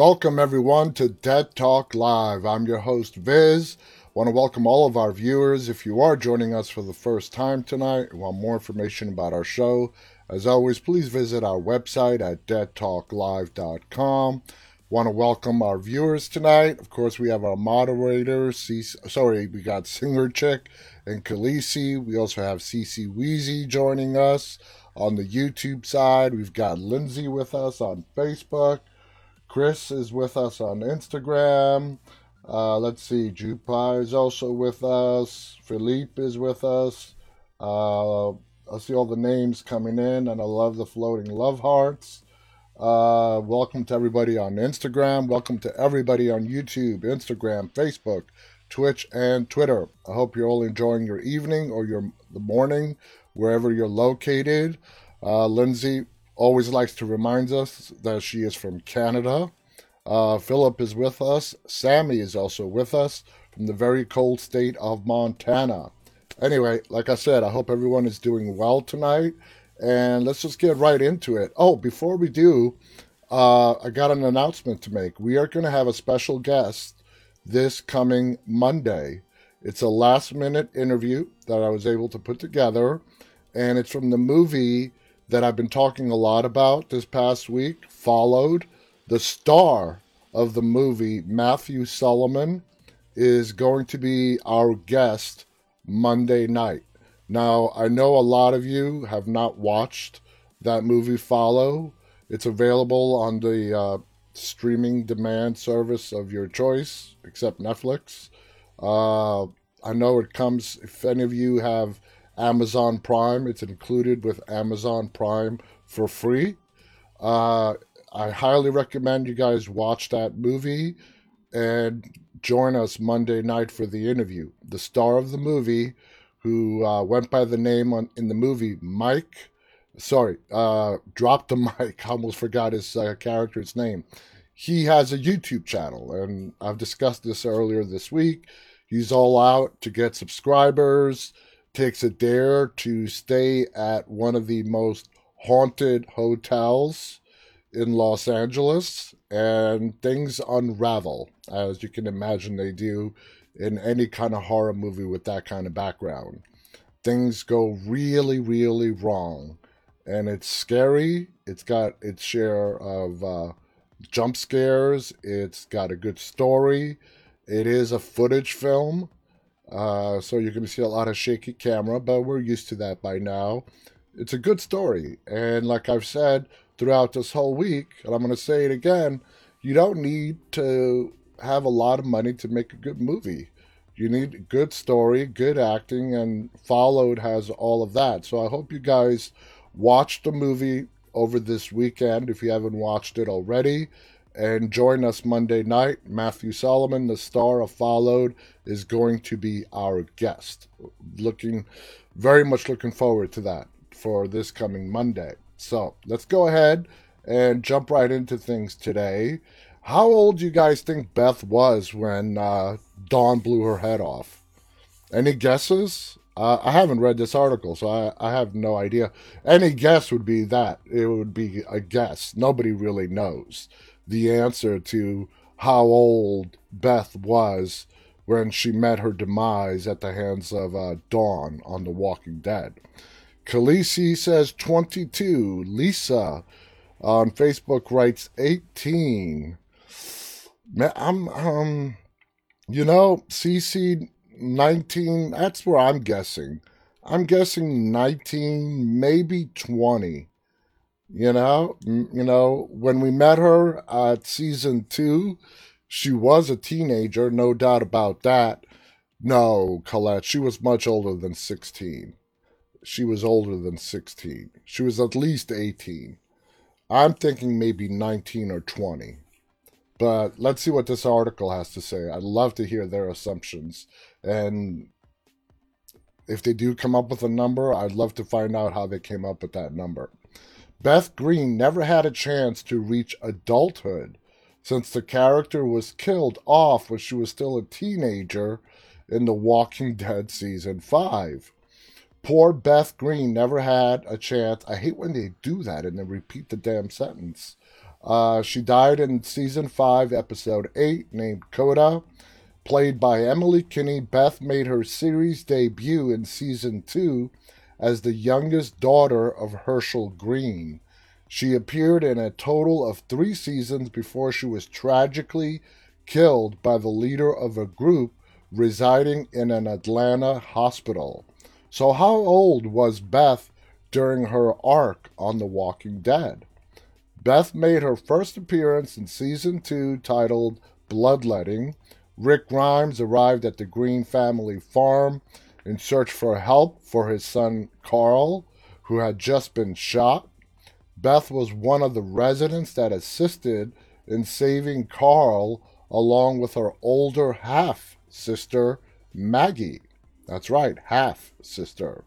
Welcome everyone to Dead Talk Live. I'm your host Viz. Want to welcome all of our viewers. If you are joining us for the first time tonight and want more information about our show, as always, please visit our website at deadtalklive.com. Want to welcome our viewers tonight. Of course, we have our moderator, C- sorry, we got Singer Chick and Khaleesi. We also have CC Weezy joining us on the YouTube side. We've got Lindsay with us on Facebook. Chris is with us on Instagram. Uh, let's see, Jupai is also with us. Philippe is with us. Uh, I see all the names coming in, and I love the floating love hearts. Uh, welcome to everybody on Instagram. Welcome to everybody on YouTube, Instagram, Facebook, Twitch, and Twitter. I hope you're all enjoying your evening or your the morning, wherever you're located. Uh, Lindsay, always likes to remind us that she is from Canada. Uh, Philip is with us. Sammy is also with us from the very cold state of Montana. Anyway, like I said, I hope everyone is doing well tonight. And let's just get right into it. Oh, before we do, uh, I got an announcement to make. We are going to have a special guest this coming Monday. It's a last minute interview that I was able to put together, and it's from the movie that I've been talking a lot about this past week, followed. The star of the movie, Matthew Solomon, is going to be our guest Monday night. Now, I know a lot of you have not watched that movie, Followed. It's available on the uh, streaming demand service of your choice, except Netflix. Uh, I know it comes, if any of you have Amazon Prime. It's included with Amazon Prime for free. Uh, I highly recommend you guys watch that movie and join us Monday night for the interview. The star of the movie, who uh, went by the name on in the movie Mike, sorry, uh, dropped the mic. I almost forgot his uh, character's name. He has a YouTube channel, and I've discussed this earlier this week. He's all out to get subscribers takes a dare to stay at one of the most haunted hotels in Los Angeles, and things unravel, as you can imagine they do in any kind of horror movie with that kind of background. Things go really, really wrong, and it's scary. It's got its share of uh, jump scares, it's got a good story. It is a footage film, uh, so you're going to see a lot of shaky camera, but we're used to that by now. It's a good story. And like I've said throughout this whole week, and I'm going to say it again, you don't need to have a lot of money to make a good movie. You need good story, good acting, and Followed has all of that. So I hope you guys watch the movie over this weekend if you haven't watched it already and join us Monday night. Matthew Solomon, the star of Followed, is going to be our guest. Looking very much looking forward to that for this coming Monday. So let's go ahead and jump right into things today. How old do you guys think Beth was when uh, Dawn blew her head off? Any guesses? Uh, I haven't read this article, so I, I have no idea. Any guess would be that. It would be a guess. Nobody really knows the answer to how old Beth was when she met her demise at the hands of uh, Dawn on The Walking Dead. Khaleesi says 22. Lisa on Facebook writes 18. I'm, um, you know, CC 19, that's where I'm guessing. I'm guessing 19, maybe 20. You know, you know, when we met her at season two, she was a teenager, no doubt about that. No, Colette, she was much older than 16. She was older than 16. She was at least 18. I'm thinking maybe 19 or 20. But let's see what this article has to say. I'd love to hear their assumptions. And if they do come up with a number, I'd love to find out how they came up with that number. Beth Greene never had a chance to reach adulthood since the character was killed off when she was still a teenager in The Walking Dead Season 5. Poor Beth Greene never had a chance. I hate when they do that and then repeat the damn sentence. Uh, she died in season 5, episode 8, named Coda. Played by Emily Kinney, Beth made her series debut in season 2 as the youngest daughter of Hershel Greene. She appeared in a total of three seasons before she was tragically killed by the leader of a group residing in an Atlanta hospital. So, how old was Beth during her arc on The Walking Dead? Beth made her first appearance in season two titled Bloodletting. Rick Grimes arrived at the Green family farm in search for help for his son Carl, who had just been shot. Beth was one of the residents that assisted in saving Carl along with her older half sister, Maggie. That's right, half sister.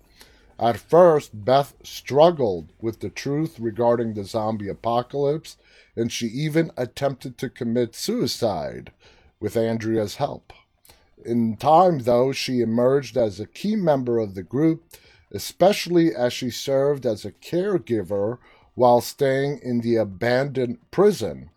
At first, Beth struggled with the truth regarding the zombie apocalypse, and she even attempted to commit suicide with Andrea's help. In time, though, she emerged as a key member of the group, especially as she served as a caregiver while staying in the abandoned prison.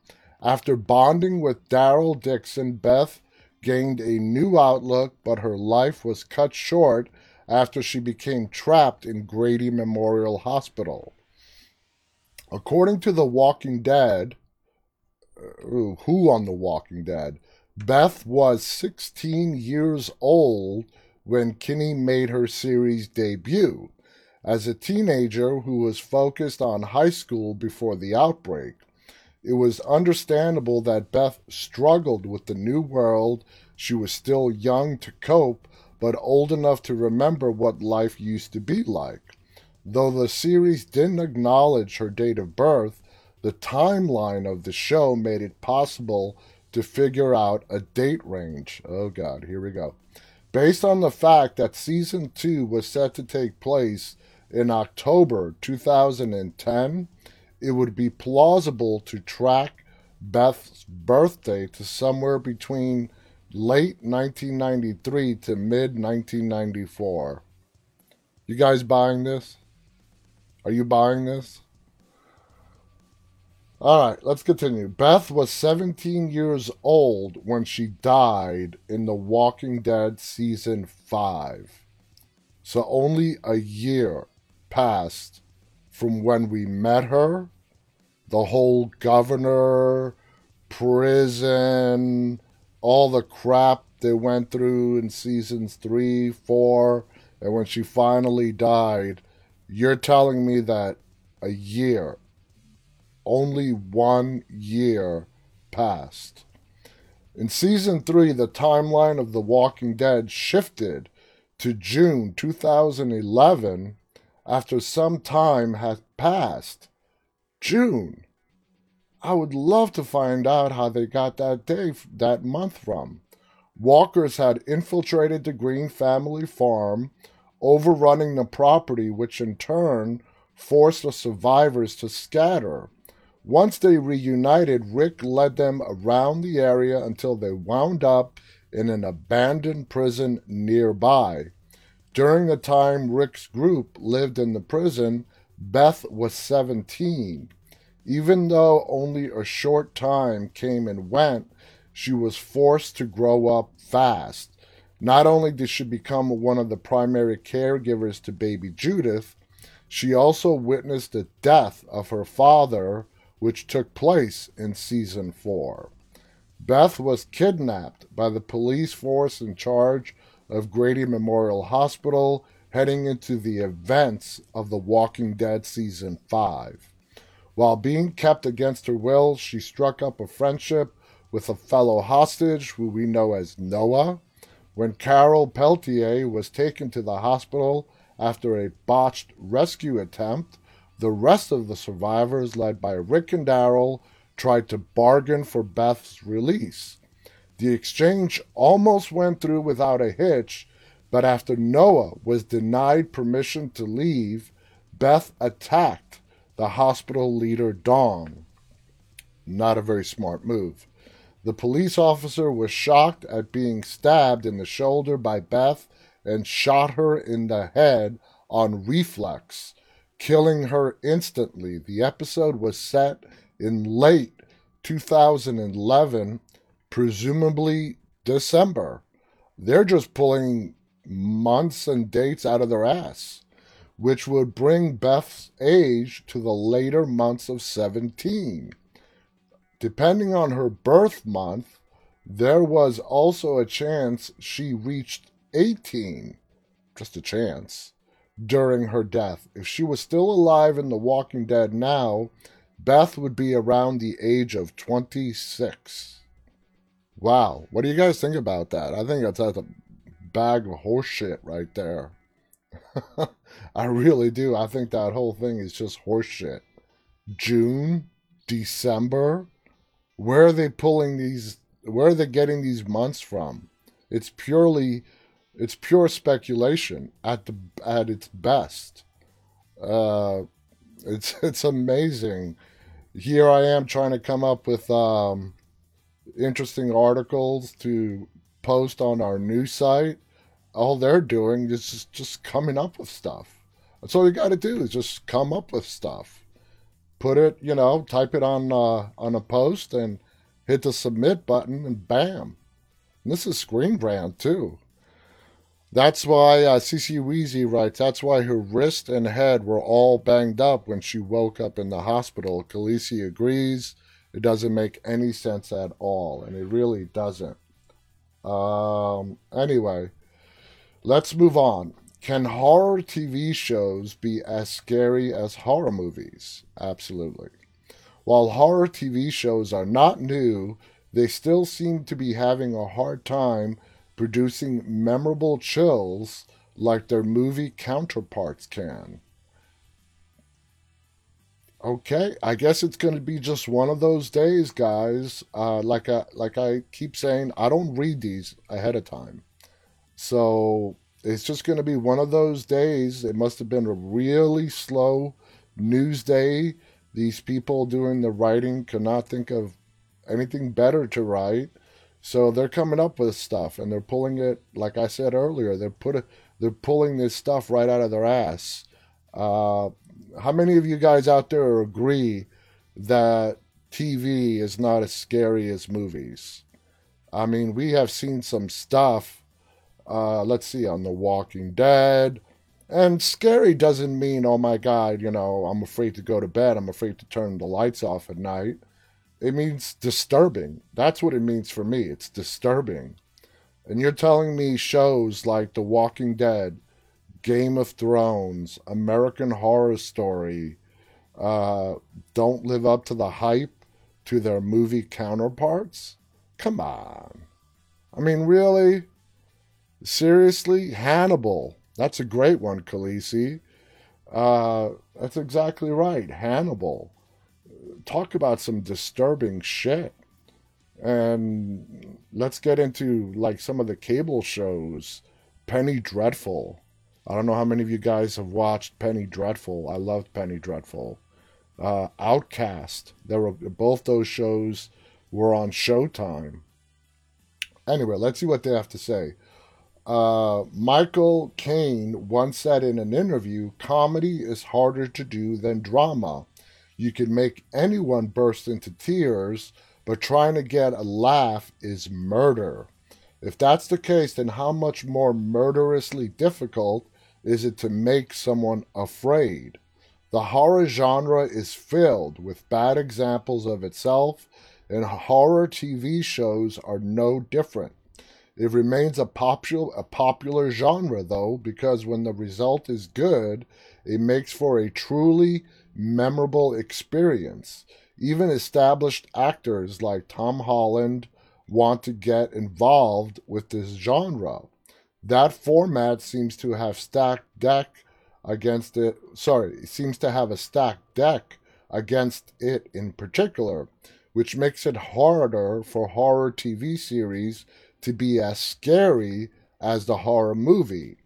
After bonding with Daryl Dixon, Beth gained a new outlook, but her life was cut short after she became trapped in Grady Memorial Hospital. According to The Walking Dead, uh, who on The Walking Dead, Beth was 16 years old when Kinney made her series debut as a teenager who was focused on high school before the outbreak. It was understandable that Beth struggled with the new world. She was still young to cope, but old enough to remember what life used to be like. Though the series didn't acknowledge her date of birth, the timeline of the show made it possible to figure out a date range. Oh god, here we go. Based on the fact that season 2 was set to take place in October 2010, it would be plausible to track Beth's birthday to somewhere between late 1993 to mid 1994. You guys buying this? Are you buying this? All right, let's continue. Beth was 17 years old when she died in The Walking Dead season 5. So only a year passed from when we met her, the whole governor, prison, all the crap they went through in seasons three, four, and when she finally died, you're telling me that a year, only one year passed. In season three, the timeline of The Walking Dead shifted to June 2011 after some time had passed. June. I would love to find out how they got that day, that month from. Walkers had infiltrated the Greene family farm, overrunning the property, which in turn forced the survivors to scatter. Once they reunited, Rick led them around the area until they wound up in an abandoned prison nearby. During the time Rick's group lived in the prison, Beth was 17. Even though only a short time came and went, she was forced to grow up fast. Not only did she become one of the primary caregivers to baby Judith, she also witnessed the death of her father, which took place in season 4. Beth was kidnapped by the police force in charge of Grady Memorial Hospital heading into the events of The Walking Dead Season 5. While being kept against her will, she struck up a friendship with a fellow hostage who we know as Noah. When Carol Peletier was taken to the hospital after a botched rescue attempt, the rest of the survivors, led by Rick and Daryl, tried to bargain for Beth's release. The exchange almost went through without a hitch, but after Noah was denied permission to leave, Beth attacked the hospital leader, Dawn. Not a very smart move. The police officer was shocked at being stabbed in the shoulder by Beth and shot her in the head on reflex, killing her instantly. The episode was set in late 2011, presumably December. They're just pulling months and dates out of their ass, which would bring Beth's age to the later months of 17. Depending on her birth month, there was also a chance she reached 18. Just a chance. During her death. If she was still alive in The Walking Dead now, Beth would be around the age of 26. Wow. What do you guys think about that? I think that's a bag of horseshit right there. I really do. I think that whole thing is just horseshit. June, December, where are they pulling these? Where are they getting these months from? It's purely, it's pure speculation at the at its best. Uh, it's it's amazing. Here I am trying to come up with um, interesting articles to post on our news site. All they're doing is just, just coming up with stuff. That's all you got to do is just come up with stuff. Put it, you know, type it on uh, on a post and hit the submit button, and bam. And this is Screen Rant too. That's why uh, CC Weezy writes, that's why her wrist and head were all banged up when she woke up in the hospital. Khaleesi agrees. It doesn't make any sense at all, and it really doesn't. Um, anyway, let's move on. Can horror TV shows be as scary as horror movies? Absolutely. While horror TV shows are not new, they still seem to be having a hard time producing memorable chills like their movie counterparts can. Okay, I guess it's going to be just one of those days, guys. Uh, like I like I keep saying, I don't read these ahead of time, so it's just going to be one of those days. It must have been a really slow news day. These people doing the writing could not think of anything better to write, so they're coming up with stuff and they're pulling it. Like I said earlier, they're put they're pulling this stuff right out of their ass. Uh, how many of you guys out there agree that TV is not as scary as movies? I mean, we have seen some stuff. Uh, let's see, on The Walking Dead. And scary doesn't mean, oh my God, you know, I'm afraid to go to bed. I'm afraid to turn the lights off at night. It means disturbing. That's what it means for me. It's disturbing. And you're telling me shows like The Walking Dead, Game of Thrones, American Horror Story, uh, don't live up to the hype to their movie counterparts? Come on. I mean, really? Seriously? Hannibal. That's a great one, Khaleesi. Uh, that's exactly right. Hannibal. Talk about some disturbing shit. And let's get into like some of the cable shows. Penny Dreadful. I don't know how many of you guys have watched Penny Dreadful. I loved Penny Dreadful. Uh, Outcast. There were both those shows were on Showtime. Anyway, let's see what they have to say. Uh, Michael Caine once said in an interview, "Comedy is harder to do than drama. You can make anyone burst into tears, but trying to get a laugh is murder." If that's the case, then how much more murderously difficult is it to make someone afraid? The horror genre is filled with bad examples of itself, and horror TV shows are no different. It remains a popular a popular genre though because when the result is good, it makes for a truly memorable experience. Even established actors like Tom Holland want to get involved with this genre. That format seems to have stacked deck against it. Sorry, seems to have a stacked deck against it in particular, which makes it harder for horror TV series to be as scary as the horror movie.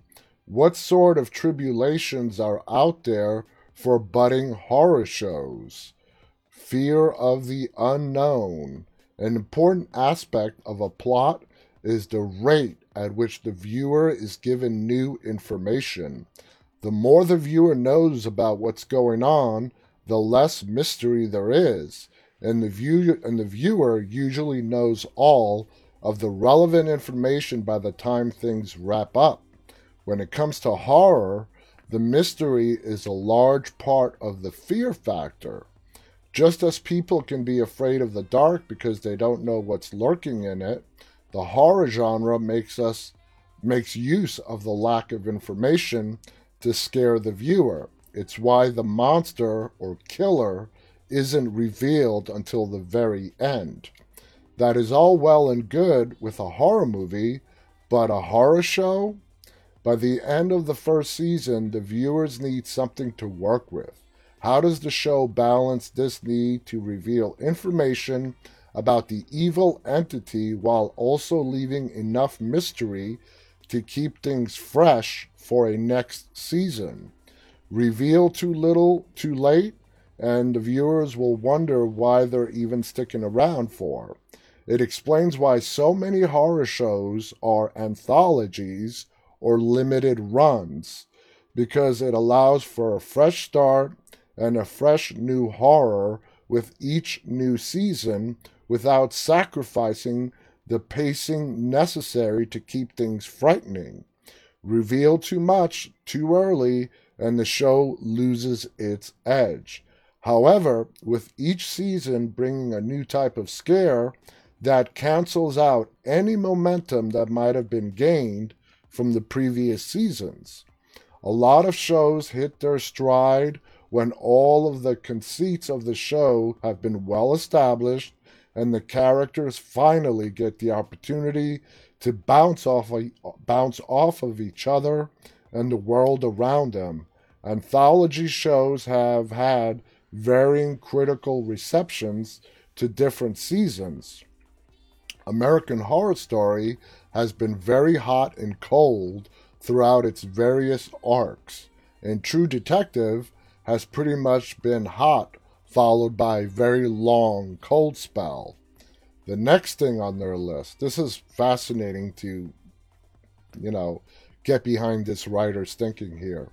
What sort of tribulations are out there for budding horror shows? Fear of the unknown. An important aspect of a plot is the rate at which the viewer is given new information. The more the viewer knows about what's going on, the less mystery there is. and the view and the viewer usually knows all of the relevant information by the time things wrap up. When it comes to horror, the mystery is a large part of the fear factor. Just as people can be afraid of the dark because they don't know what's lurking in it, the horror genre makes us makes use of the lack of information to scare the viewer. It's why the monster or killer isn't revealed until the very end. That is all well and good with a horror movie, but a horror show? By the end of the first season, the viewers need something to work with. How does the show balance this need to reveal information about the evil entity while also leaving enough mystery to keep things fresh for a next season? Reveal too little, too late, and the viewers will wonder why they're even sticking around for. It explains why so many horror shows are anthologies or limited runs, because it allows for a fresh start and a fresh new horror with each new season without sacrificing the pacing necessary to keep things frightening. Reveal too much too early, and the show loses its edge. However, with each season bringing a new type of scare that cancels out any momentum that might have been gained from the previous seasons. A lot of shows hit their stride when all of the conceits of the show have been well established and the characters finally get the opportunity to bounce off, bounce off of each other and the world around them. Anthology shows have had varying critical receptions to different seasons. American Horror Story has been very hot and cold throughout its various arcs, and True Detective has pretty much been hot, followed by a very long cold spell. The next thing on their list, this is fascinating to, you know, get behind this writer's thinking here.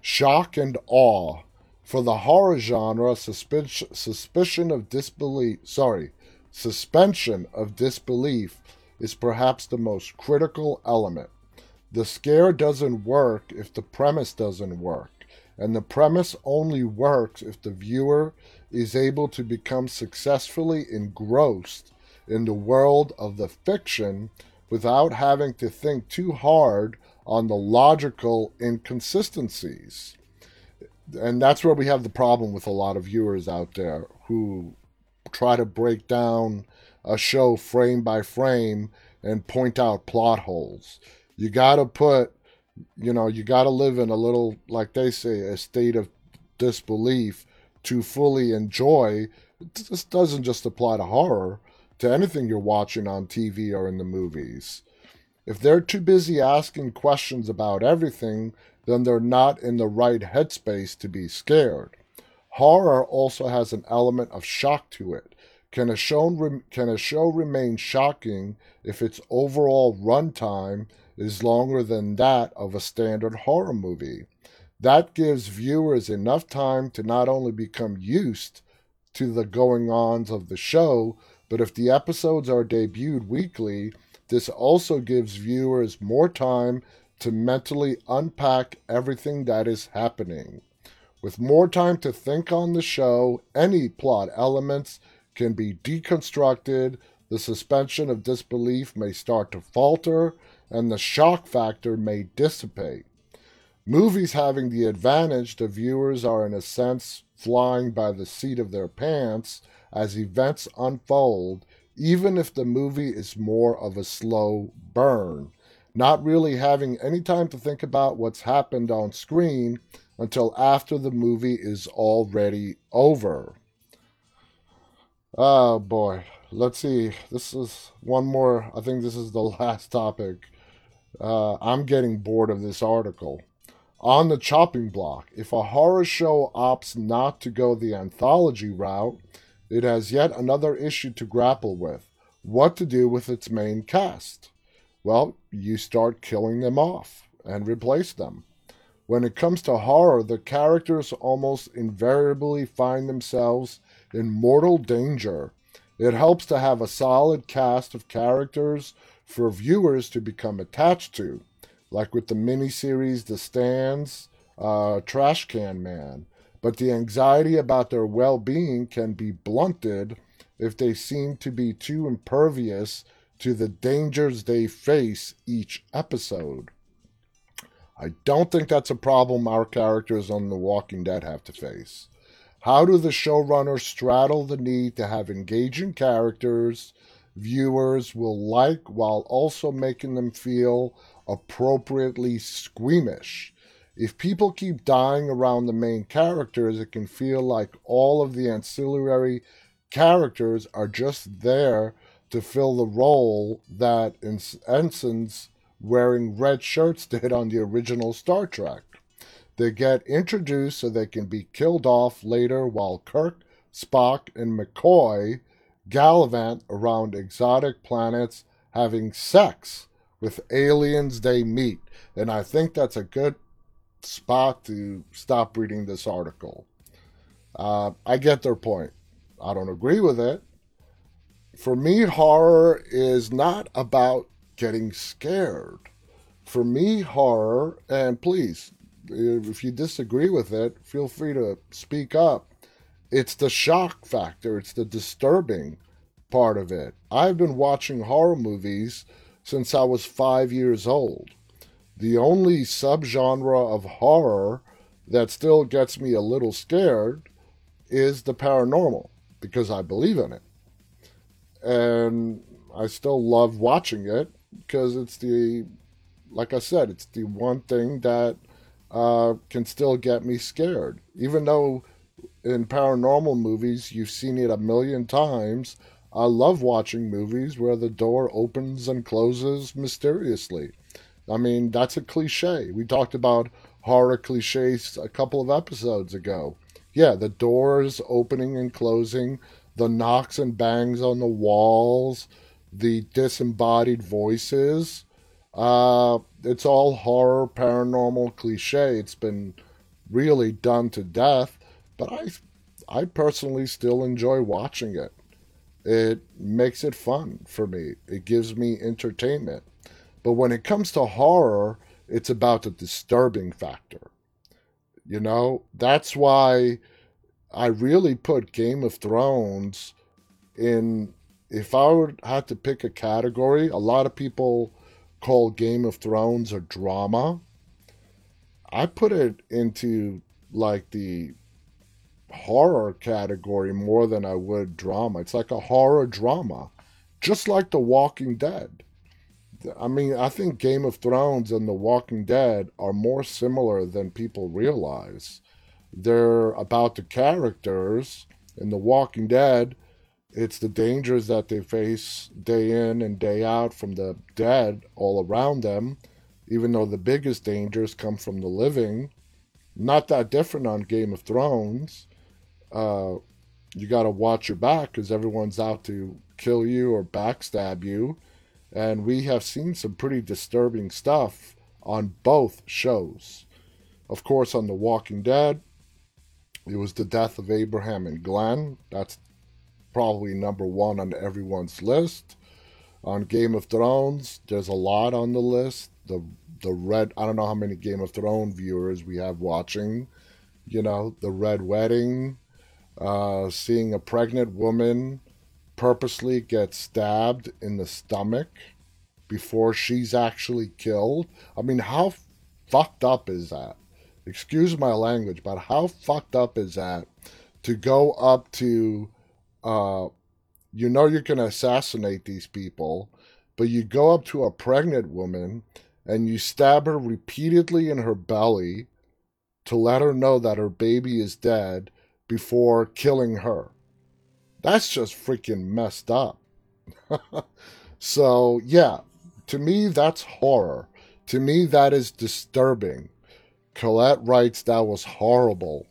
Shock and awe for the horror genre, suspicion, suspicion of disbelief, sorry, suspension of disbelief is perhaps the most critical element. The scare doesn't work if the premise doesn't work, and the premise only works if the viewer is able to become successfully engrossed in the world of the fiction without having to think too hard on the logical inconsistencies and that's where we have the problem with a lot of viewers out there who try to break down a show frame by frame and point out plot holes. You got to put, you know, you got to live in a little, like they say, a state of disbelief to fully enjoy. This doesn't just apply to horror, to anything you're watching on TV or in the movies. If they're too busy asking questions about everything, then they're not in the right headspace to be scared. Horror also has an element of shock to it. Can a show, can a show remain shocking if its overall runtime is longer than that of a standard horror movie? That gives viewers enough time to not only become used to the going ons of the show, but if the episodes are debuted weekly, this also gives viewers more time to mentally unpack everything that is happening. With more time to think on the show, any plot elements can be deconstructed, the suspension of disbelief may start to falter, and the shock factor may dissipate. Movies having the advantage, the viewers are in a sense flying by the seat of their pants as events unfold, even if the movie is more of a slow burn not really having any time to think about what's happened on screen until after the movie is already over. Oh boy. Let's see. This is one more. I think this is the last topic. Uh, I'm getting bored of this article. On the chopping block, if a horror show opts not to go the anthology route, it has yet another issue to grapple with what to do with its main cast. Well, you start killing them off and replace them. When it comes to horror, the characters almost invariably find themselves in mortal danger. It helps to have a solid cast of characters for viewers to become attached to, like with the miniseries The Stands, uh, Trash Can Man. But the anxiety about their well being can be blunted if they seem to be too impervious to the dangers they face each episode. I don't think that's a problem our characters on The Walking Dead have to face. How do the showrunners straddle the need to have engaging characters viewers will like while also making them feel appropriately squeamish? If people keep dying around the main characters, it can feel like all of the ancillary characters are just there to fill the role that ensigns wearing red shirts did on the original Star Trek. They get introduced so they can be killed off later while Kirk, Spock, and McCoy gallivant around exotic planets having sex with aliens they meet. And I think that's a good spot to stop reading this article. Uh, I get their point. I don't agree with it. For me, horror is not about getting scared. For me, horror, and please if you disagree with it, feel free to speak up. It's the shock factor, it's the disturbing part of it. I've been watching horror movies since I was five years old. The only subgenre of horror that still gets me a little scared is the paranormal because I believe in it. And I still love watching it because it's the, like I said, it's the one thing that uh, can still get me scared. Even though in paranormal movies you've seen it a million times, I love watching movies where the door opens and closes mysteriously. I mean, that's a cliche. We talked about horror cliches a couple of episodes ago. Yeah, the doors opening and closing, the knocks and bangs on the walls, the disembodied voices. Uh, it's all horror, paranormal, cliche. It's been really done to death, but I, I personally still enjoy watching it. It makes it fun for me. It gives me entertainment. But when it comes to horror, it's about the disturbing factor. You know, that's why I really put Game of Thrones in. If I would have to pick a category, a lot of people call Game of Thrones a drama. I put it into like the horror category more than I would drama. It's like a horror drama, just like The Walking Dead. I mean, I think Game of Thrones and The Walking Dead are more similar than people realize. They're about the characters. In The Walking Dead, it's the dangers that they face day in and day out from the dead all around them, even though the biggest dangers come from the living. Not that different on Game of Thrones. Uh, you got to watch your back because everyone's out to kill you or backstab you. And we have seen some pretty disturbing stuff on both shows. Of course, on The Walking Dead, it was the death of Abraham and Glenn. That's probably number one on everyone's list. On Game of Thrones, there's a lot on the list. The the red I don't know how many Game of Thrones viewers we have watching. You know, the red wedding, uh, seeing a pregnant woman purposely get stabbed in the stomach before she's actually killed. I mean, how fucked up is that? Excuse my language, but how fucked up is that to go up to uh, you know you're going to assassinate these people, but you go up to a pregnant woman and you stab her repeatedly in her belly to let her know that her baby is dead before killing her. That's just freaking messed up. so, yeah, to me, that's horror. To me, that is disturbing. Colette writes that was horrible.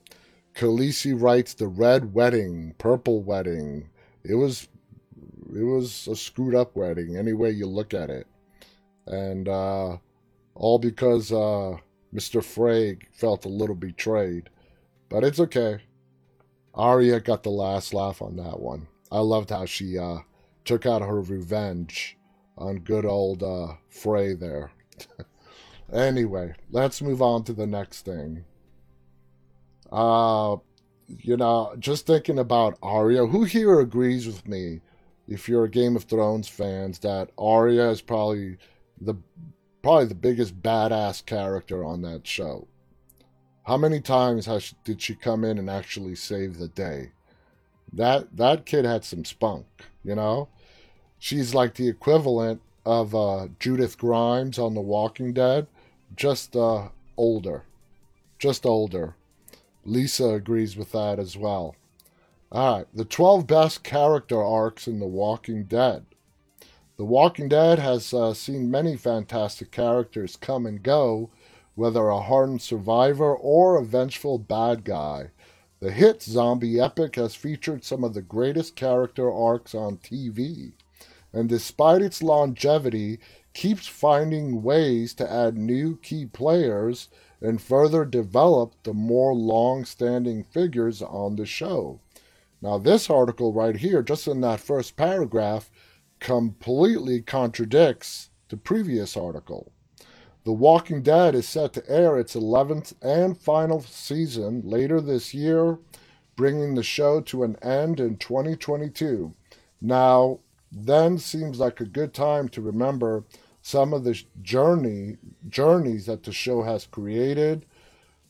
Khaleesi writes the red wedding, purple wedding. It was it was a screwed up wedding any way you look at it. And uh, all because uh, Mr. Frey felt a little betrayed. But it's okay. Arya got the last laugh on that one. I loved how she uh, took out her revenge on good old uh, Frey there. anyway, let's move on to the next thing. Uh, you know, just thinking about Arya, who here agrees with me, if you're a Game of Thrones fans, that Arya is probably the probably the biggest badass character on that show. How many times has she, did she come in and actually save the day? That that kid had some spunk, you know. She's like the equivalent of uh, Judith Grimes on The Walking Dead, just uh, older, just older. Lisa agrees with that as well. All right, the 12 best character arcs in The Walking Dead. The Walking Dead has uh, seen many fantastic characters come and go, whether a hardened survivor or a vengeful bad guy. The hit zombie epic has featured some of the greatest character arcs on TV, and despite its longevity, keeps finding ways to add new key players and further develop the more long standing figures on the show. Now, this article right here, just in that first paragraph, completely contradicts the previous article. The Walking Dead is set to air its 11th and final season later this year, bringing the show to an end in 2022. Now, then seems like a good time to remember some of the journey journeys that the show has created.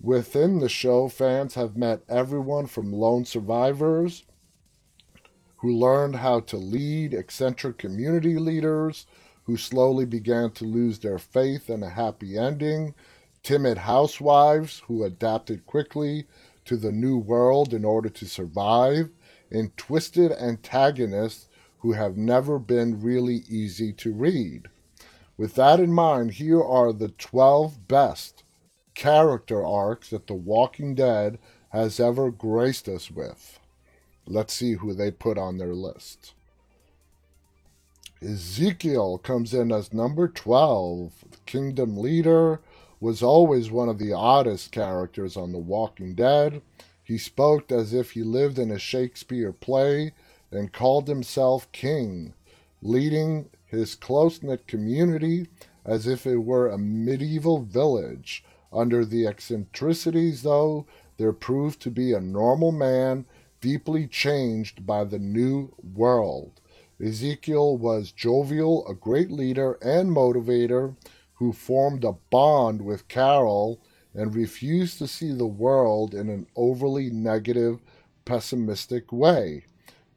Within the show, fans have met everyone from lone survivors who learned how to lead eccentric community leaders who slowly began to lose their faith in a happy ending, timid housewives who adapted quickly to the new world in order to survive, and twisted antagonists who have never been really easy to read. With that in mind, here are the 12 best character arcs that The Walking Dead has ever graced us with. Let's see who they put on their list. Ezekiel comes in as number 12. The Kingdom Leader was always one of the oddest characters on The Walking Dead. He spoke as if he lived in a Shakespeare play and called himself king, leading his close knit community as if it were a medieval village. Under the eccentricities, though, there proved to be a normal man deeply changed by the new world. Ezekiel was jovial, a great leader and motivator who formed a bond with Carol and refused to see the world in an overly negative, pessimistic way.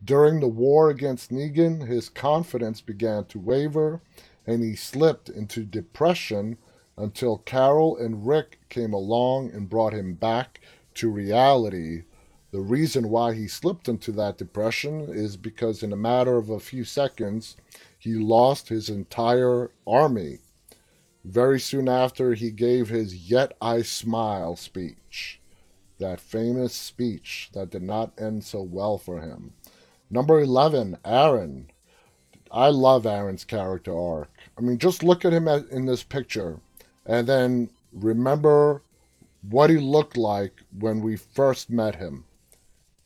During the war against Negan, his confidence began to waver and he slipped into depression until Carol and Rick came along and brought him back to reality. The reason why he slipped into that depression is because, in a matter of a few seconds, he lost his entire army. Very soon after, he gave his Yet I Smile speech, that famous speech that did not end so well for him. Number 11, Aaron. I love Aaron's character arc. I mean, just look at him in this picture and then remember what he looked like when we first met him.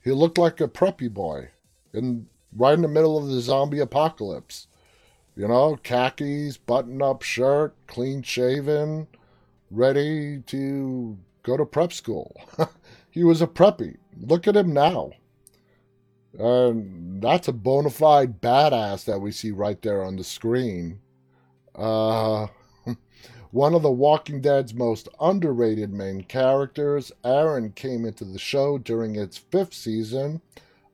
He looked like a preppy boy in right in the middle of the zombie apocalypse. You know, khakis, button up shirt, clean shaven, ready to go to prep school. he was a preppy. Look at him now. And that's a bona fide badass that we see right there on the screen. Uh, one of The Walking Dead's most underrated main characters, Aaron came into the show during its fifth season,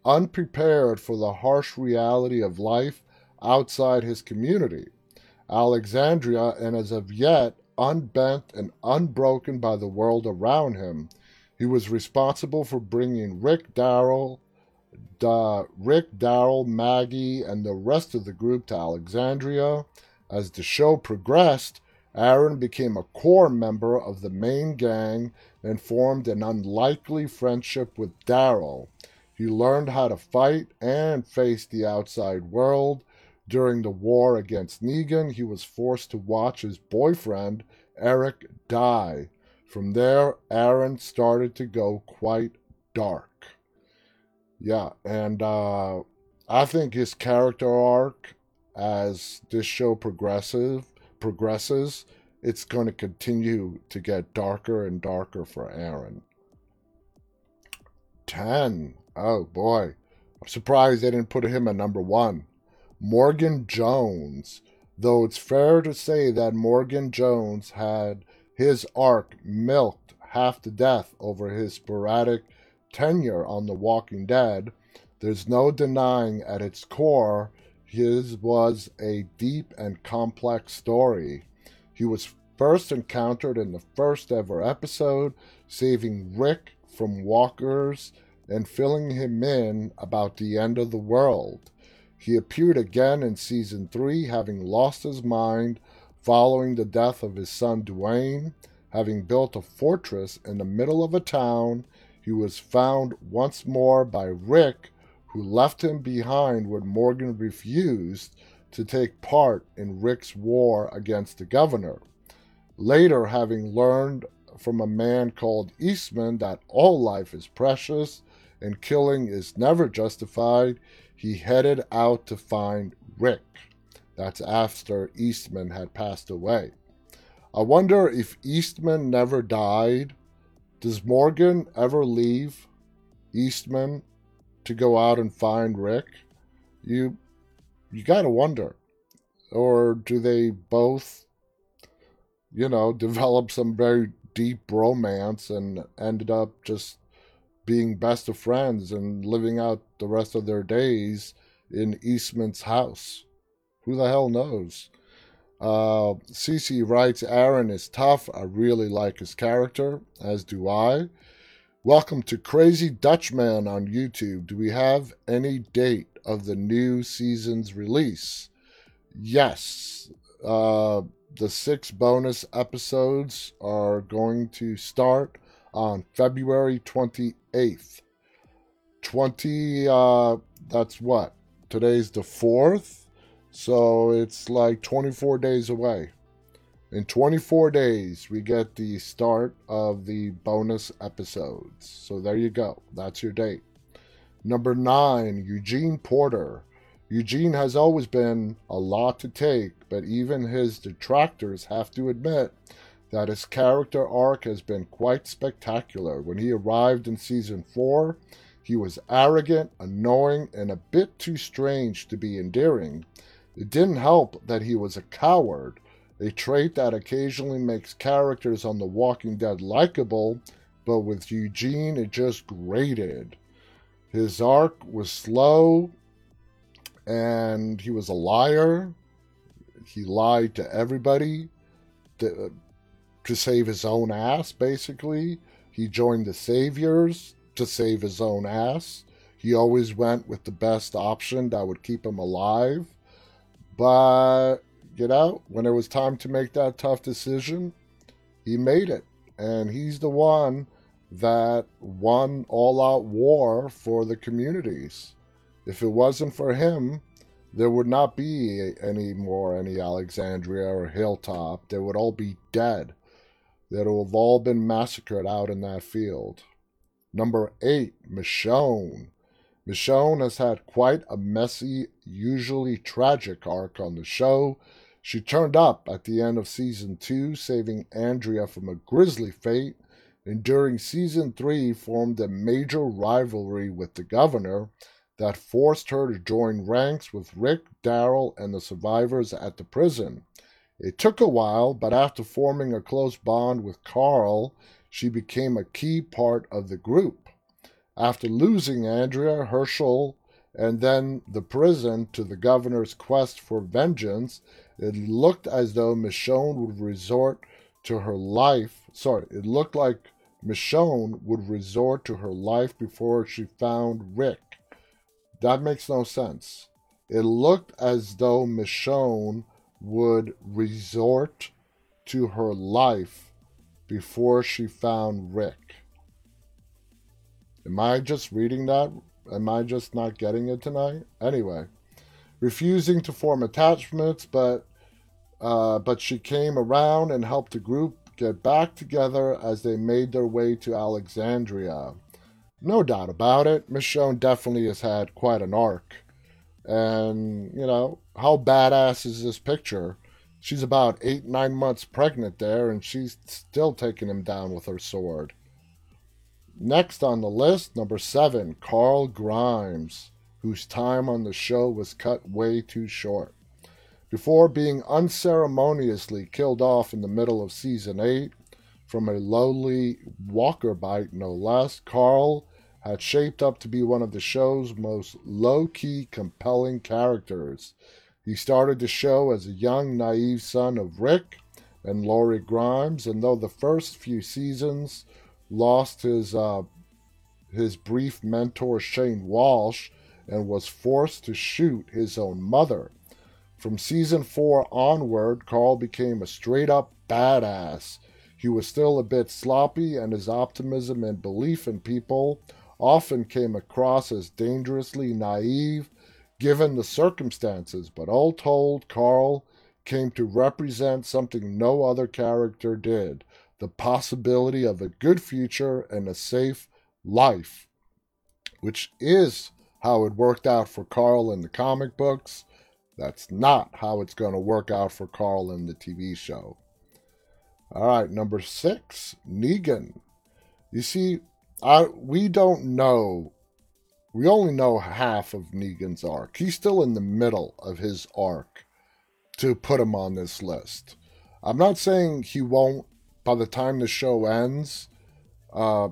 unprepared for the harsh reality of life outside his community. Alexandria, and as of yet, unbent and unbroken by the world around him. He was responsible for bringing Rick Daryl, uh, Rick, Daryl, Maggie, and the rest of the group to Alexandria. As the show progressed, Aaron became a core member of the main gang and formed an unlikely friendship with Daryl. He learned how to fight and face the outside world. During the war against Negan, he was forced to watch his boyfriend, Eric, die. From there, Aaron started to go quite dark. Yeah, and uh, I think his character arc as this show progressive progresses, it's going to continue to get darker and darker for Aaron. 10. Oh boy. I'm surprised they didn't put him at number 1. Morgan Jones. Though it's fair to say that Morgan Jones had his arc milked half to death over his sporadic tenure on The Walking Dead, there's no denying at its core his was a deep and complex story. He was first encountered in the first ever episode, saving Rick from walkers and filling him in about the end of the world. He appeared again in season 3, having lost his mind following the death of his son Duane. Having built a fortress in the middle of a town, he was found once more by Rick, who left him behind when Morgan refused to take part in Rick's war against the governor. Later, having learned from a man called Eastman that all life is precious and killing is never justified, he headed out to find Rick. That's after Eastman had passed away. I wonder if Eastman never died. Does Morgan ever leave Eastman to go out and find Rick? You you got to wonder. Or do they both you know, develop some very deep romance and ended up just being best of friends and living out the rest of their days in Eastman's house. Who the hell knows? Uh, Cece writes, Aaron is tough. I really like his character, as do I. Welcome to Crazy Dutchman on YouTube. Do we have any date of the new season's release? Yes. Uh, the six bonus episodes are going to start on February 28th. 20, uh, that's what? Today's the 4th, so it's like 24 days away. In 24 days, we get the start of the bonus episodes. So there you go. That's your date. Number nine, Eugene Porter. Eugene has always been a lot to take, but even his detractors have to admit that his character arc has been quite spectacular. When he arrived in season 4, he was arrogant, annoying, and a bit too strange to be endearing. It didn't help that he was a coward, a trait that occasionally makes characters on The Walking Dead likable, but with Eugene it just grated. His arc was slow, and he was a liar. He lied to everybody to uh, save his own ass, basically. He joined the Saviors to save his own ass. He always went with the best option that would keep him alive. But, you know, when it was time to make that tough decision, he made it. And he's the one that won all out war for the communities. If it wasn't for him, there would not be any more any Alexandria or Hilltop. They would all be dead that have all been massacred out in that field. Number eight, Michonne. Michonne has had quite a messy, usually tragic arc on the show. She turned up at the end of season two, saving Andrea from a grisly fate, and during season three formed a major rivalry with the governor that forced her to join ranks with Rick, Daryl, and the survivors at the prison. It took a while, but after forming a close bond with Carl, she became a key part of the group. After losing Andrea, Hershel, and then the prison to the governor's quest for vengeance, it looked as though Michonne would resort to her life. Sorry, it looked like Michonne would resort to her life before she found Rick. That makes no sense. It looked as though Michonne would resort to her life before she found Rick. Am I just reading that? Am I just not getting it tonight? Anyway, refusing to form attachments, but uh, but she came around and helped the group get back together as they made their way to Alexandria. no doubt about it, Michonne definitely has had quite an arc. And, you know, how badass is this picture? She's about eight, nine months pregnant there, and she's still taking him down with her sword. Next on the list, number seven, Carl Grimes, whose time on the show was cut way too short. Before being unceremoniously killed off in the middle of season 8 from a lowly walker bite, no less, Carl had shaped up to be one of the show's most low key, compelling characters. He started the show as a young, naive son of Rick and Lori Grimes, and though the first few seasons lost his uh, his brief mentor Shane Walsh and was forced to shoot his own mother. From season four onward, Carl became a straight up badass. He was still a bit sloppy, and his optimism and belief in people often came across as dangerously naive given the circumstances, but all told, Carl came to represent something no other character did the possibility of a good future and a safe life, which is how it worked out for Carl in the comic books. That's not how it's going to work out for Carl in the TV show. All right, number six, Negan. You see, I, we don't know. We only know half of Negan's arc. He's still in the middle of his arc to put him on this list. I'm not saying he won't by the time the show ends, uh,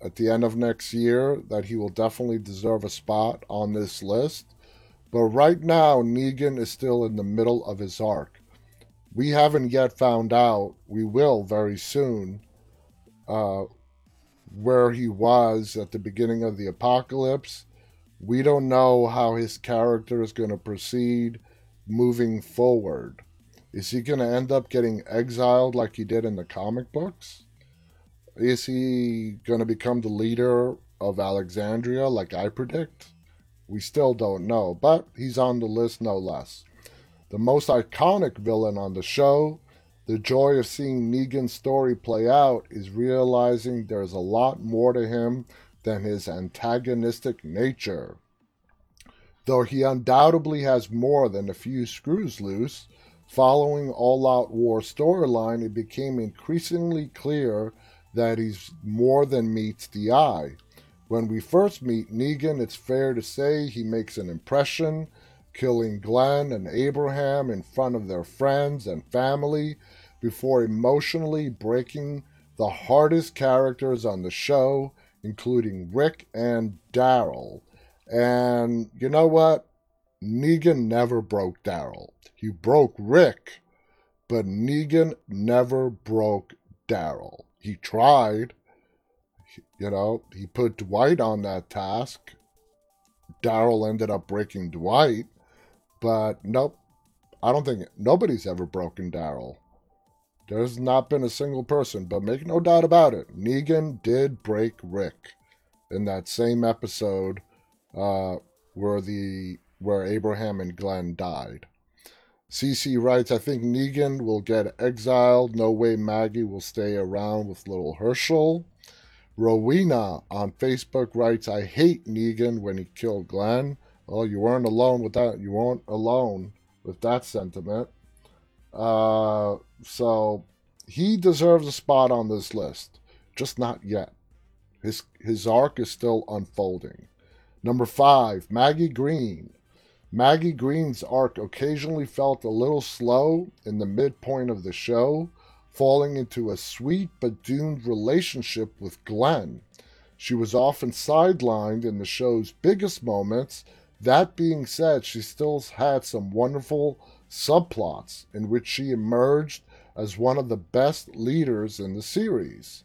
at the end of next year, that he will definitely deserve a spot on this list. But right now, Negan is still in the middle of his arc. We haven't yet found out, we will very soon, uh, where he was at the beginning of the apocalypse. We don't know how his character is going to proceed moving forward. Is he going to end up getting exiled like he did in the comic books? Is he going to become the leader of Alexandria like I predict? We still don't know, but he's on the list no less. The most iconic villain on the show, the joy of seeing Negan's story play out is realizing there's a lot more to him than his antagonistic nature. Though he undoubtedly has more than a few screws loose, Following All Out War storyline, it became increasingly clear that he's more than meets the eye. When we first meet Negan, it's fair to say he makes an impression, killing Glenn and Abraham in front of their friends and family before emotionally breaking the hardest characters on the show, including Rick and Daryl. And you know what? Negan never broke Daryl. He broke Rick, but Negan never broke Daryl. He tried. You know, he put Dwight on that task. Daryl ended up breaking Dwight, but nope. I don't think nobody's ever broken Daryl. There's not been a single person, but make no doubt about it, Negan did break Rick in that same episode uh, where the where Abraham and Glenn died. CC writes, I think Negan will get exiled. No way Maggie will stay around with little Hershel. Rowena on Facebook writes, I hate Negan when he killed Glenn. Well, you weren't alone with that. You weren't alone with that sentiment. Uh, so he deserves a spot on this list, just not yet. His his arc is still unfolding. Number five, Maggie Greene. Maggie Greene's arc occasionally felt a little slow in the midpoint of the show, falling into a sweet but doomed relationship with Glenn. She was often sidelined in the show's biggest moments. That being said, she still had some wonderful subplots in which she emerged as one of the best leaders in the series.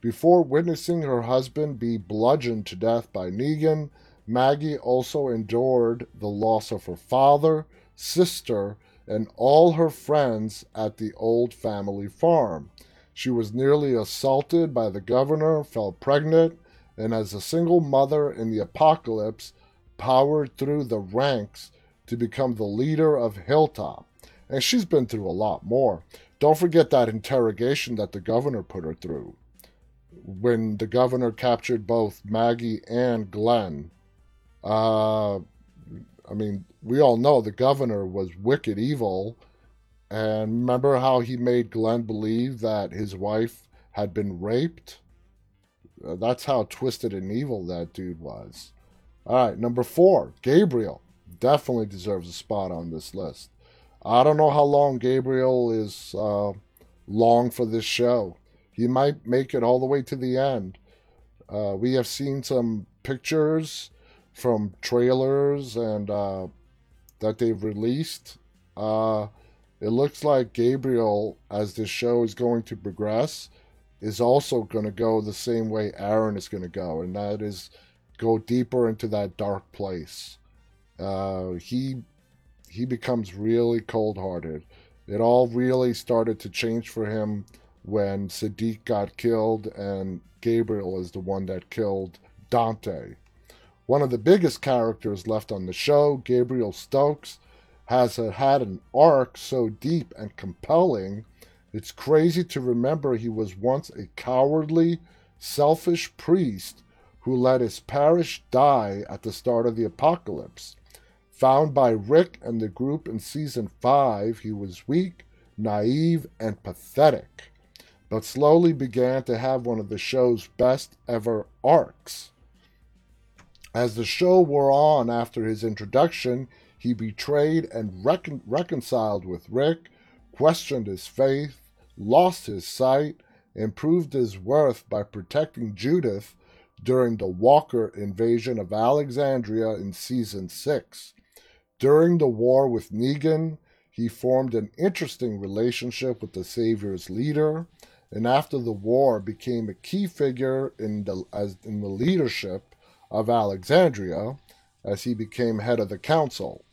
Before witnessing her husband be bludgeoned to death by Negan, Maggie also endured the loss of her father, sister, and all her friends at the old family farm. She was nearly assaulted by the governor, fell pregnant, and as a single mother in the apocalypse, powered through the ranks to become the leader of Hilltop. And she's been through a lot more. Don't forget that interrogation that the governor put her through. when the governor captured both Maggie and Glenn. Uh, I mean, we all know the governor was wicked evil. And remember how he made Glenn believe that his wife had been raped? Uh, that's how twisted and evil that dude was. All right, number four, Gabriel. Definitely deserves a spot on this list. I don't know how long Gabriel is uh, long for this show. He might make it all the way to the end. Uh, we have seen some pictures from trailers and uh, that they've released. Uh, it looks like Gabriel, as this show is going to progress, is also going to go the same way Aaron is going to go, and that is go deeper into that dark place. Uh, he he becomes really cold-hearted. It all really started to change for him when Siddiq got killed, and Gabriel is the one that killed Dante. One of the biggest characters left on the show, Gabriel Stokes, has had an arc so deep and compelling it's crazy to remember he was once a cowardly, selfish priest who let his parish die at the start of the apocalypse. Found by Rick and the group in season 5, he was weak, naive, and pathetic, but slowly began to have one of the show's best ever arcs. As the show wore on after his introduction, he betrayed and recon- reconciled with Rick, questioned his faith, lost his sight, and proved his worth by protecting Judith during the Walker invasion of Alexandria in season 6. During the war with Negan, he formed an interesting relationship with the Savior's leader, and after the war became a key figure in the, as, in the leadership of Alexandria as he became head of the council.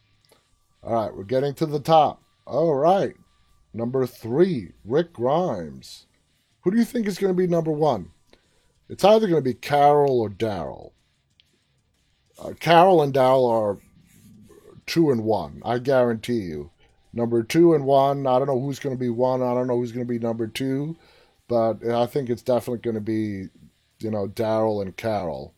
All right, we're getting to the top. All right, Number three, Rick Grimes. Who do you think is going to be number one? It's either going to be Carol or Daryl. Uh, Carol and Daryl are two and one. I guarantee you. Number two and one. I don't know who's going to be one. I don't know who's going to be number two, but I think it's definitely going to be, you know, Daryl and Carol.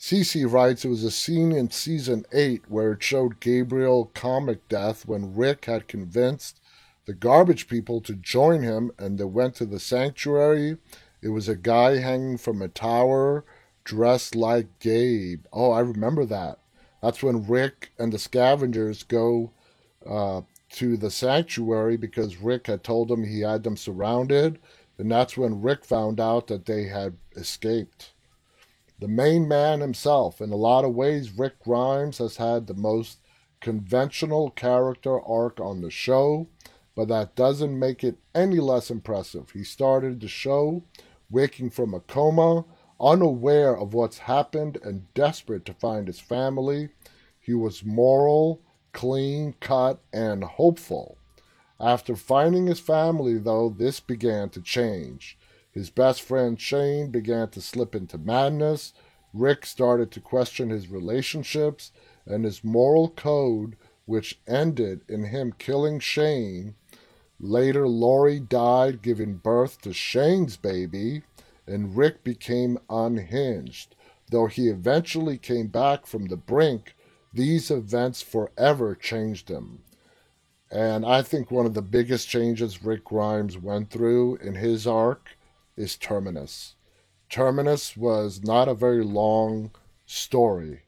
Cece writes it was a scene in season eight where it showed Gabriel comic death when Rick had convinced the garbage people to join him, and they went to the sanctuary. It was a guy hanging from a tower dressed like Gabe. Oh, I remember that. That's when Rick and the scavengers go uh, to the sanctuary because Rick had told them he had them surrounded. And that's when Rick found out that they had escaped. The main man himself, in a lot of ways, Rick Grimes has had the most conventional character arc on the show but that doesn't make it any less impressive. He started the show waking from a coma, unaware of what's happened and desperate to find his family. He was moral, clean cut, and hopeful. After finding his family, though, this began to change. His best friend Shane began to slip into madness. Rick started to question his relationships and his moral code, which ended in him killing Shane Later, Lori died, giving birth to Shane's baby, and Rick became unhinged. Though he eventually came back from the brink, these events forever changed him. And I think one of the biggest changes Rick Grimes went through in his arc is Terminus. Terminus was not a very long story.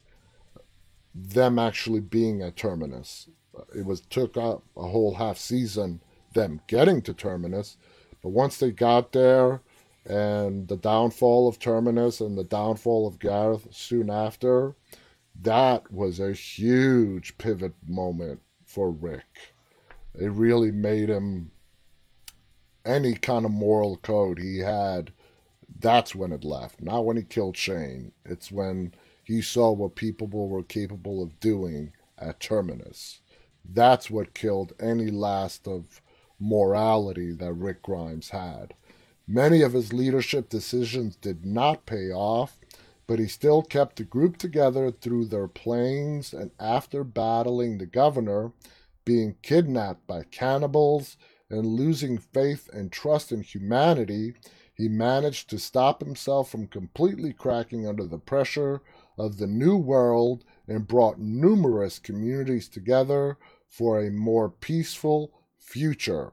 Them actually being at Terminus. It was took up a whole half season them getting to Terminus. But once they got there, and the downfall of Terminus and the downfall of Gareth soon after, that was a huge pivot moment for Rick. It really made him any kind of moral code he had. That's when it left. Not when he killed Shane. It's when he saw what people were capable of doing at Terminus. That's what killed any last of morality that Rick Grimes had. Many of his leadership decisions did not pay off, but he still kept the group together through their planes and after battling the governor, being kidnapped by cannibals, and losing faith and trust in humanity, he managed to stop himself from completely cracking under the pressure of the new world and brought numerous communities together for a more peaceful future.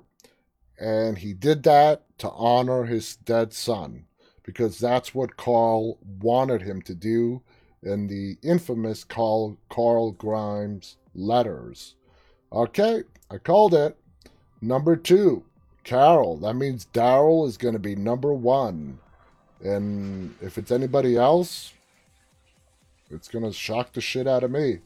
And he did that to honor his dead son, because that's what Carl wanted him to do in the infamous Carl, Carl Grimes letters. Okay, I called it. Number two, Carol. That means Daryl is going to be number one. And if it's anybody else, it's going to shock the shit out of me.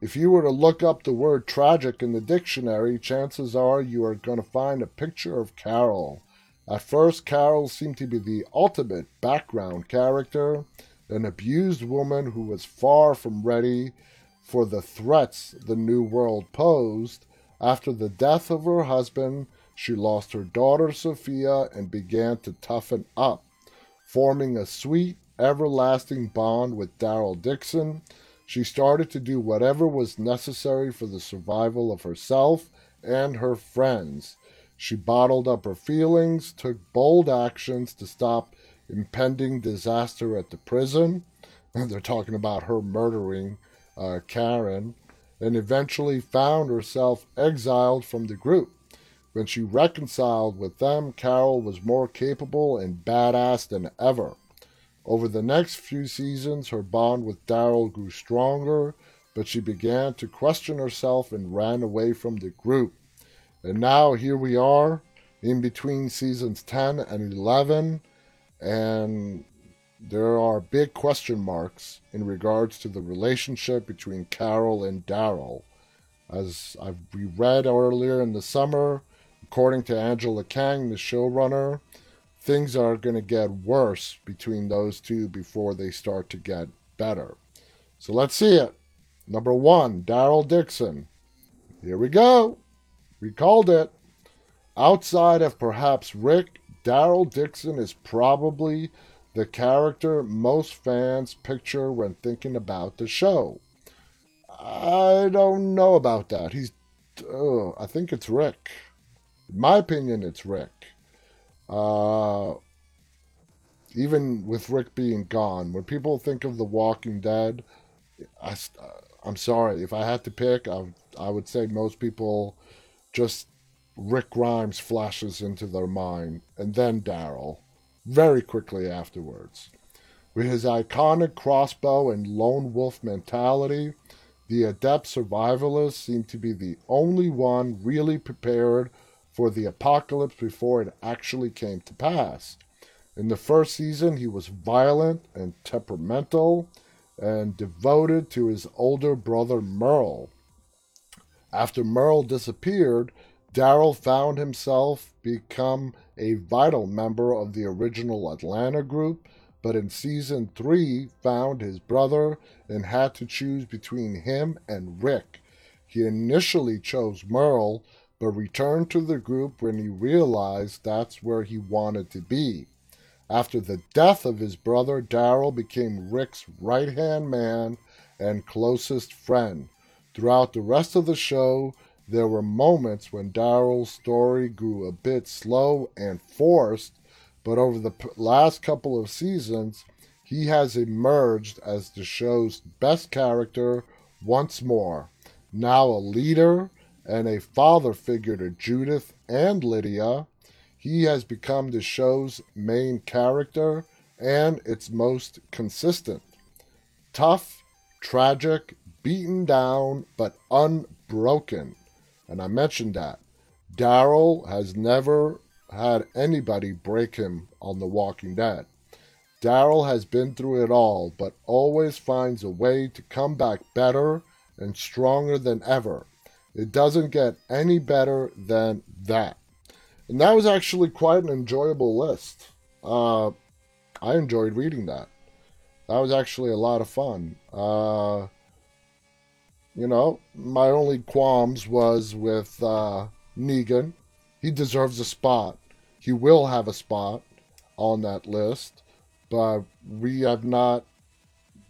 If you were to look up the word tragic in the dictionary, chances are you are going to find a picture of Carol. At first, Carol seemed to be the ultimate background character, an abused woman who was far from ready for the threats the New World posed. After the death of her husband, she lost her daughter Sophia and began to toughen up, forming a sweet, everlasting bond with Daryl Dixon. She started to do whatever was necessary for the survival of herself and her friends. She bottled up her feelings, took bold actions to stop impending disaster at the prison. They're talking about her murdering uh, Karen, and eventually found herself exiled from the group. When she reconciled with them, Carol was more capable and badass than ever. Over the next few seasons, her bond with Daryl grew stronger, but she began to question herself and ran away from the group. And now here we are in between seasons 10 and 11, and there are big question marks in regards to the relationship between Carol and Daryl. As I've read earlier in the summer, according to Angela Kang, the showrunner, things are going to get worse between those two before they start to get better. So let's see it. Number one, Daryl Dixon. Here we go. We called it. Outside of perhaps Rick, Daryl Dixon is probably the character most fans picture when thinking about the show. I don't know about that. He's, I think it's Rick. In my opinion, it's Rick. Uh, even with Rick being gone, when people think of The Walking Dead, I, I'm sorry. If I had to pick, I, I would say most people just Rick Grimes flashes into their mind, and then Daryl very quickly afterwards. With his iconic crossbow and lone wolf mentality, the adept survivalist seemed to be the only one really prepared for the apocalypse before it actually came to pass. In the first season, he was violent and temperamental and devoted to his older brother Merle. After Merle disappeared, Daryl found himself become a vital member of the original Atlanta group, but in season 3 found his brother and had to choose between him and Rick. He initially chose Merle, but returned to the group when he realized that's where he wanted to be. After the death of his brother, Daryl became Rick's right hand man and closest friend. Throughout the rest of the show, there were moments when Daryl's story grew a bit slow and forced, but over the last couple of seasons, he has emerged as the show's best character once more. Now a leader and a father figure to Judith and Lydia, he has become the show's main character and its most consistent. Tough, tragic, beaten down, but unbroken. And I mentioned that. Daryl has never had anybody break him on The Walking Dead. Daryl has been through it all, but always finds a way to come back better and stronger than ever. It doesn't get any better than that. And that was actually quite an enjoyable list. Uh, I enjoyed reading that. That was actually a lot of fun. Uh, you know, my only qualms was with uh, Negan. He deserves a spot. He will have a spot on that list, but we have not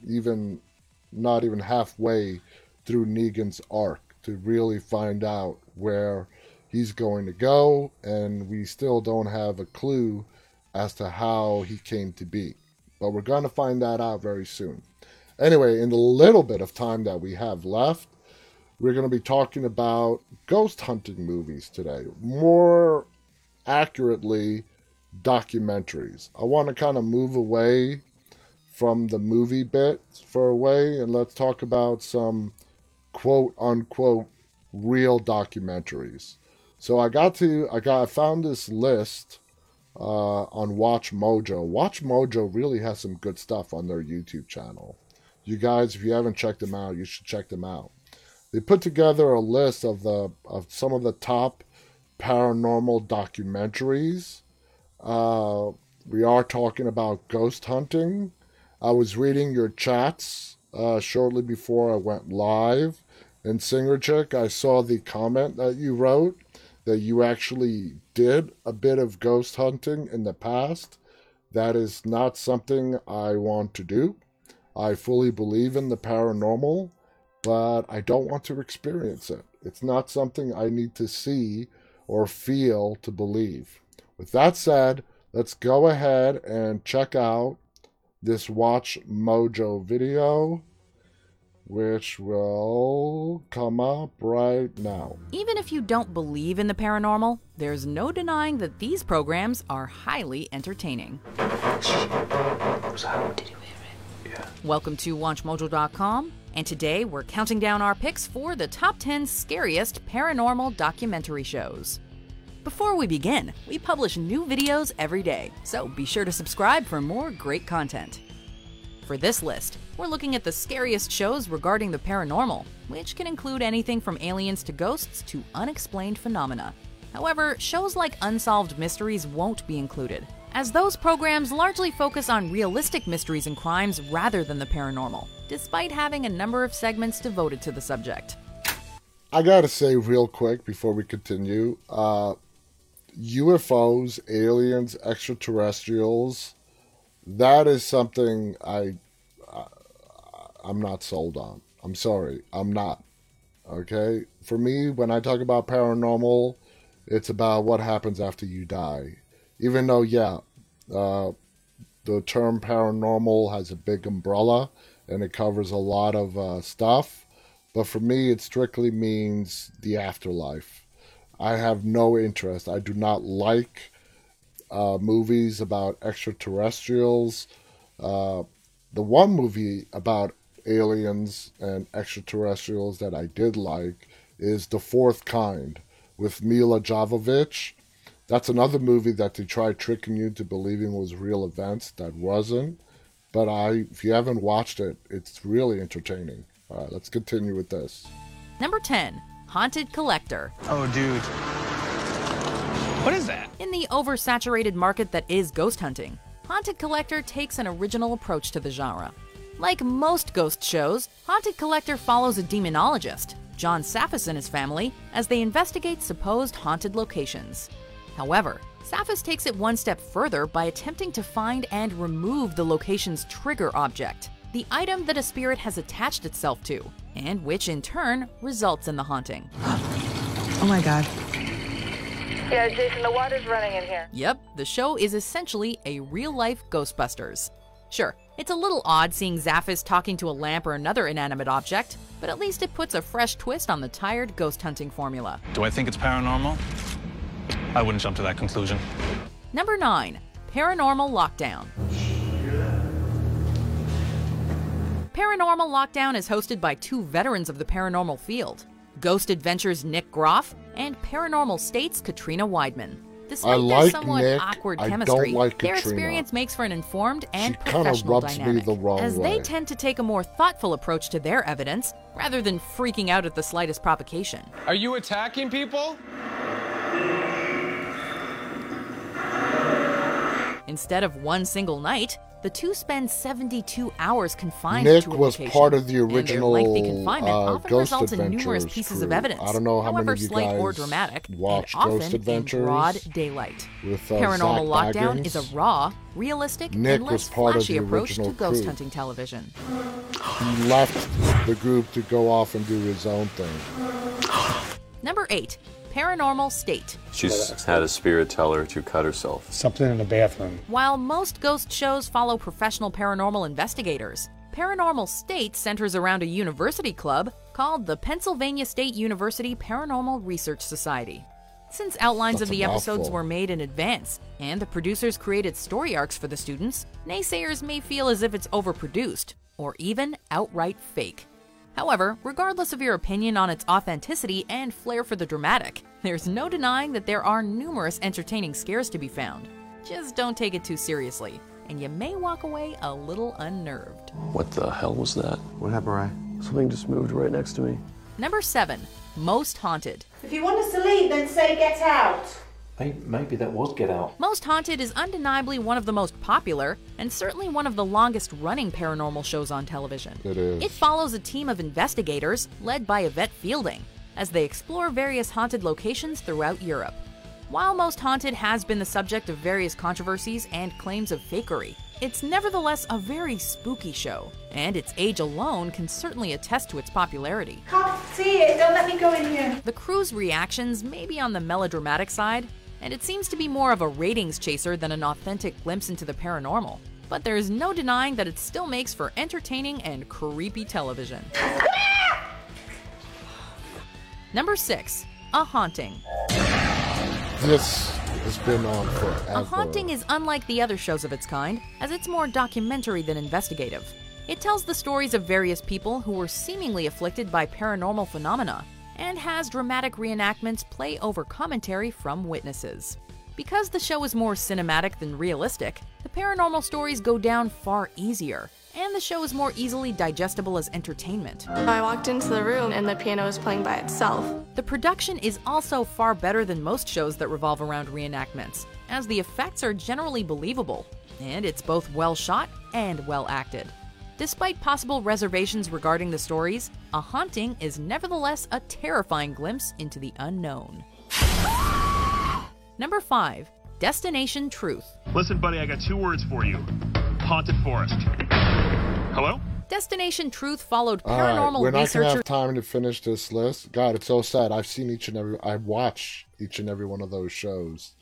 even not even halfway through Negan's arc to really find out where he's going to go, and we still don't have a clue as to how he came to be. But we're going to find that out very soon. Anyway, in the little bit of time that we have left, we're going to be talking about ghost hunting movies today. More accurately, documentaries. I want to kind of move away from the movie bit for a way and let's talk about some quote unquote real documentaries. So I got to I got I found this list uh, on Watch Mojo. Watch Mojo really has some good stuff on their YouTube channel. You guys, if you haven't checked them out, you should check them out. They put together a list of the of some of the top paranormal documentaries. Uh, we are talking about ghost hunting. I was reading your chats uh, shortly before I went live, and Singer Chick, I saw the comment that you wrote that you actually did a bit of ghost hunting in the past. That is not something I want to do. I fully believe in the paranormal, but I don't want to experience it. It's not something I need to see or feel to believe. With that said, let's go ahead and check out this Watch Mojo video which will come up right now. Even if you don't believe in the paranormal, there's no denying that these programs are highly entertaining. Did you hear it? Yeah. Welcome to WatchMojo.com, and today we're counting down our picks for the top 10 scariest paranormal documentary shows. Before we begin, we publish new videos every day, so be sure to subscribe for more great content. For this list, we're looking at the scariest shows regarding the paranormal, which can include anything from aliens to ghosts to unexplained phenomena. However, shows like Unsolved Mysteries won't be included, as those programs largely focus on realistic mysteries and crimes rather than the paranormal, despite having a number of segments devoted to the subject. I gotta say, real quick before we continue uh, UFOs, aliens, extraterrestrials, that is something I, I I'm not sold on. I'm sorry, I'm not. Okay, for me, when I talk about paranormal, it's about what happens after you die. Even though, yeah, uh, the term paranormal has a big umbrella and it covers a lot of uh, stuff, but for me, it strictly means the afterlife. I have no interest. I do not like uh, movies about extraterrestrials. Uh, the one movie about aliens and extraterrestrials that I did like is The Fourth Kind with Milla Jovovich. That's another movie that they tried tricking you to believing was real events that wasn't. But I, if you haven't watched it, it's really entertaining. All right, let's continue with this. Number 10 Haunted Collector. Oh, dude. What is that? In the oversaturated market that is ghost hunting, Haunted Collector takes an original approach to the genre. Like most ghost shows, Haunted Collector follows a demonologist, John Zaffis and his family, as they investigate supposed haunted locations. However, Zaffis takes it one step further by attempting to find and remove the location's trigger object, the item that a spirit has attached itself to, and which in turn results in the haunting. oh my god. Yeah, Jason, the water's running in here. Yep, the show is essentially a real life Ghostbusters. Sure, it's a little odd seeing Zaffis talking to a lamp or another inanimate object, but at least it puts a fresh twist on the tired ghost hunting formula. Do I think it's paranormal? I wouldn't jump to that conclusion. Number 9 Paranormal Lockdown. Paranormal Lockdown is hosted by two veterans of the paranormal field Ghost Adventures Nick Groff and Paranormal State's Katrina Weidman. Despite like their somewhat Nick, awkward I chemistry, don't like their Katrina. experience makes for an informed and She professional rubs me dynamic, the wrong as way. they tend to take a more thoughtful approach to their evidence rather than freaking out at the slightest provocation. Are you attacking people? Instead of one single night, the two spend 72 hours confined Nick to a was location, part of the original and their lengthy confinement uh, often Ghost results in numerous pieces crew. of evidence. I don't know how however many of you slight or dramatic, watched and often Adventures in broad daylight. with, uh, Paranormal Zak Lockdown Bagans. is a raw, realistic, Nick and less was part of flashy the approach to original ghost crew. hunting television. He left the group to go off and do his own thing. Number 8. Paranormal State. She's had a spirit tell her to cut herself. Something in the bathroom. While most ghost shows follow professional paranormal investigators, Paranormal State centers around a university club called the Pennsylvania State University Paranormal Research Society. Since outlines That's of the episodes were made in advance and the producers created story arcs for the students, naysayers may feel as if it's overproduced or even outright fake. However, regardless of your opinion on its authenticity and flair for the dramatic, there's no denying that there are numerous entertaining scares to be found. Just don't take it too seriously, and you may walk away a little unnerved. What the hell was that? What happened, Ray? Something just moved right next to me. Number 7. Most Haunted. If you want us to leave, then say get out. Maybe that was Get Out. Most Haunted is undeniably one of the most popular and certainly one of the longest running paranormal shows on television. It is. It follows a team of investigators led by Yvette Fielding as they explore various haunted locations throughout Europe. While Most Haunted has been the subject of various controversies and claims of fakery, it's nevertheless a very spooky show, and its age alone can certainly attest to its popularity. Can't see it. Don't let me go in here. The crew's reactions may be on the melodramatic side, and it seems to be more of a ratings chaser than an authentic glimpse into the paranormal. But there's no denying that it still makes for entertaining and creepy television. Number 6. A Haunting. This has been on forever. A Haunting is unlike the other shows of its kind, as it's more documentary than investigative. It tells the stories of various people who were seemingly afflicted by paranormal phenomena, and has dramatic reenactments play over commentary from witnesses. Because the show is more cinematic than realistic, the paranormal stories go down far easier, and the show is more easily digestible as entertainment. I walked into the room and the piano was playing by itself. The production is also far better than most shows that revolve around reenactments, as the effects are generally believable, and it's both well shot and well acted. Despite possible reservations regarding the stories, A Haunting is nevertheless a terrifying glimpse into the unknown. Number 5. Destination Truth. Listen, buddy, I got two words for you haunted forest. Hello? Destination Truth followed All right, paranormal we're not gonna have time to finish this list. God, it's so sad. I've seen each and every. I watch each and every one of those shows.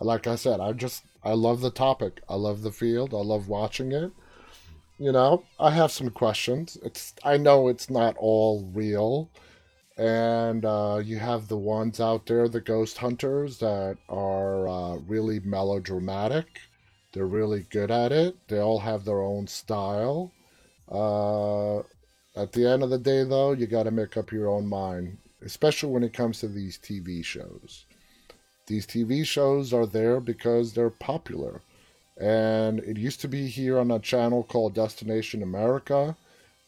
Like I said, I just I love the topic. I love the field. I love watching it. You know, I have some questions. It's I know it's not all real, and uh, you have the ones out there, the ghost hunters that are uh, really melodramatic. They're really good at it. They all have their own style. Uh, at the end of the day, though, you got to make up your own mind, especially when it comes to these TV shows. These TV shows are there because they're popular. And it used to be here on a channel called Destination America,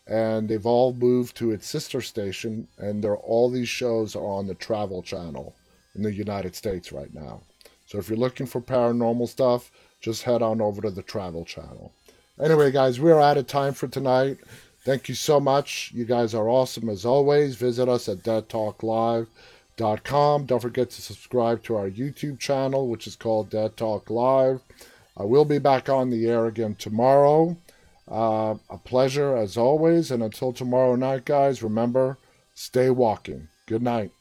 and they've all moved to its sister station, and they're, all these shows are on the Travel Channel in the United States right now. So if you're looking for paranormal stuff, just head on over to the Travel Channel. Anyway, guys, we're out of time for tonight. Thank you so much. You guys are awesome as always. Visit us at deadtalklive.com. Don't forget to subscribe to our YouTube channel, which is called Dead Talk Live. I will be back on the air again tomorrow. Uh, a pleasure as always. And until tomorrow night, guys, remember stay walking. Good night.